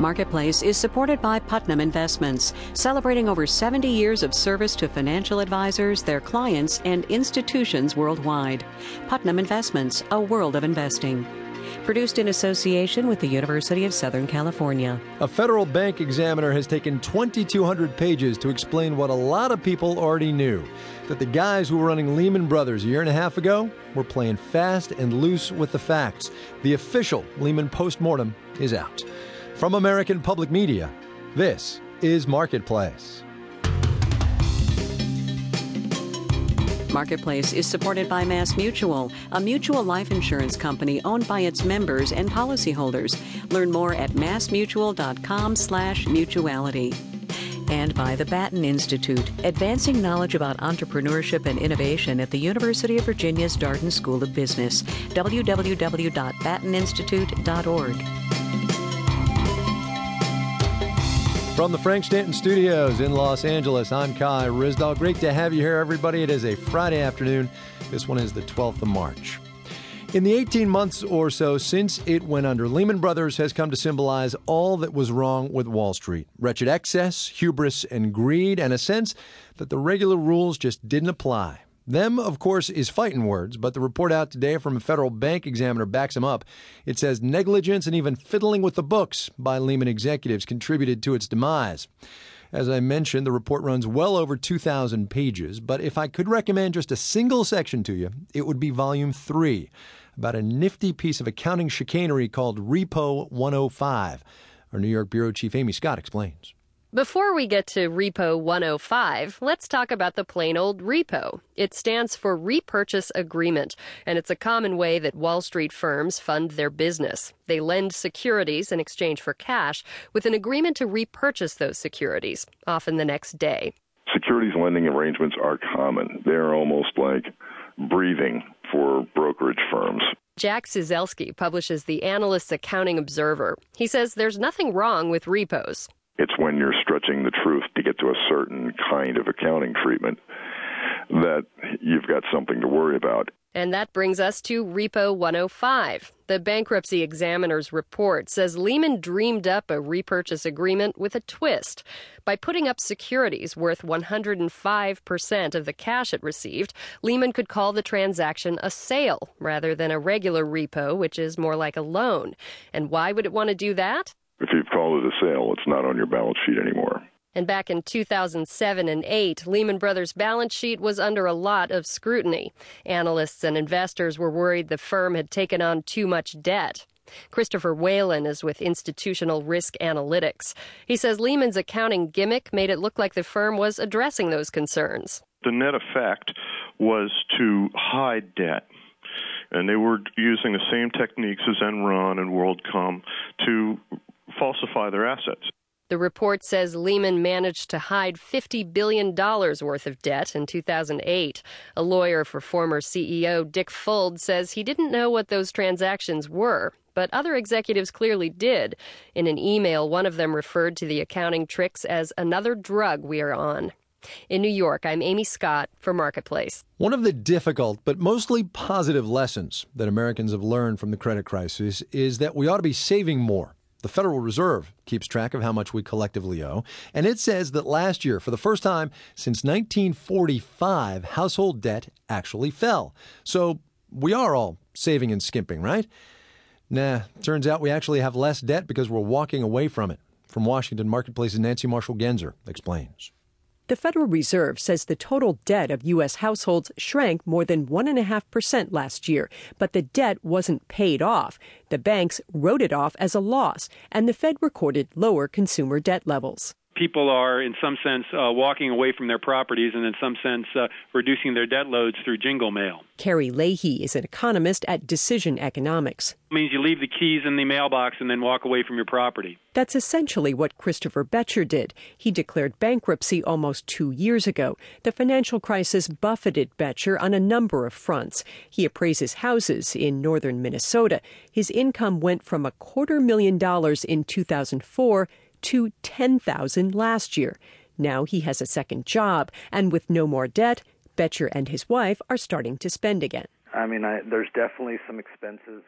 Marketplace is supported by Putnam Investments, celebrating over 70 years of service to financial advisors, their clients, and institutions worldwide. Putnam Investments, a world of investing. Produced in association with the University of Southern California. A federal bank examiner has taken 2,200 pages to explain what a lot of people already knew that the guys who were running Lehman Brothers a year and a half ago were playing fast and loose with the facts. The official Lehman postmortem is out. From American Public Media, this is Marketplace. Marketplace is supported by Mass Mutual, a mutual life insurance company owned by its members and policyholders. Learn more at massmutual.com/mutuality. And by the Batten Institute, advancing knowledge about entrepreneurship and innovation at the University of Virginia's Darden School of Business. www.batteninstitute.org. From the Frank Stanton Studios in Los Angeles, I'm Kai Ryssdal. Great to have you here, everybody. It is a Friday afternoon. This one is the 12th of March. In the 18 months or so since it went under, Lehman Brothers has come to symbolize all that was wrong with Wall Street wretched excess, hubris, and greed, and a sense that the regular rules just didn't apply. Them, of course, is fighting words, but the report out today from a federal bank examiner backs them up. It says negligence and even fiddling with the books by Lehman executives contributed to its demise. As I mentioned, the report runs well over 2,000 pages, but if I could recommend just a single section to you, it would be volume 3, about a nifty piece of accounting chicanery called Repo 105. Our New York Bureau Chief Amy Scott explains. Before we get to Repo 105, let's talk about the plain old repo. It stands for Repurchase Agreement, and it's a common way that Wall Street firms fund their business. They lend securities in exchange for cash with an agreement to repurchase those securities, often the next day. Securities lending arrangements are common. They're almost like breathing for brokerage firms. Jack Ciesielski publishes the Analyst's Accounting Observer. He says there's nothing wrong with repos. It's when you're stretching the truth to get to a certain kind of accounting treatment that you've got something to worry about. And that brings us to Repo 105. The bankruptcy examiner's report says Lehman dreamed up a repurchase agreement with a twist. By putting up securities worth 105% of the cash it received, Lehman could call the transaction a sale rather than a regular repo, which is more like a loan. And why would it want to do that? If you've called it a sale, it's not on your balance sheet anymore. And back in 2007 and 8, Lehman Brothers' balance sheet was under a lot of scrutiny. Analysts and investors were worried the firm had taken on too much debt. Christopher Whalen is with Institutional Risk Analytics. He says Lehman's accounting gimmick made it look like the firm was addressing those concerns. The net effect was to hide debt and they were using the same techniques as Enron and WorldCom to falsify their assets. The report says Lehman managed to hide $50 billion worth of debt in 2008. A lawyer for former CEO Dick Fuld says he didn't know what those transactions were, but other executives clearly did. In an email, one of them referred to the accounting tricks as another drug we are on. In New York, I'm Amy Scott for Marketplace. One of the difficult but mostly positive lessons that Americans have learned from the credit crisis is that we ought to be saving more. The Federal Reserve keeps track of how much we collectively owe, and it says that last year, for the first time since 1945, household debt actually fell. So we are all saving and skimping, right? Nah, turns out we actually have less debt because we're walking away from it. From Washington, Marketplace's Nancy Marshall Genzer explains. The Federal Reserve says the total debt of U.S. households shrank more than 1.5% last year, but the debt wasn't paid off. The banks wrote it off as a loss, and the Fed recorded lower consumer debt levels people are, in some sense, uh, walking away from their properties and, in some sense, uh, reducing their debt loads through jingle mail. Carrie Leahy is an economist at Decision Economics. It means you leave the keys in the mailbox and then walk away from your property. That's essentially what Christopher Betcher did. He declared bankruptcy almost two years ago. The financial crisis buffeted Betcher on a number of fronts. He appraises houses in northern Minnesota. His income went from a quarter million dollars in 2004 to 10,000 last year. Now he has a second job, and with no more debt, Betcher and his wife are starting to spend again. I mean, I, there's definitely some expenses.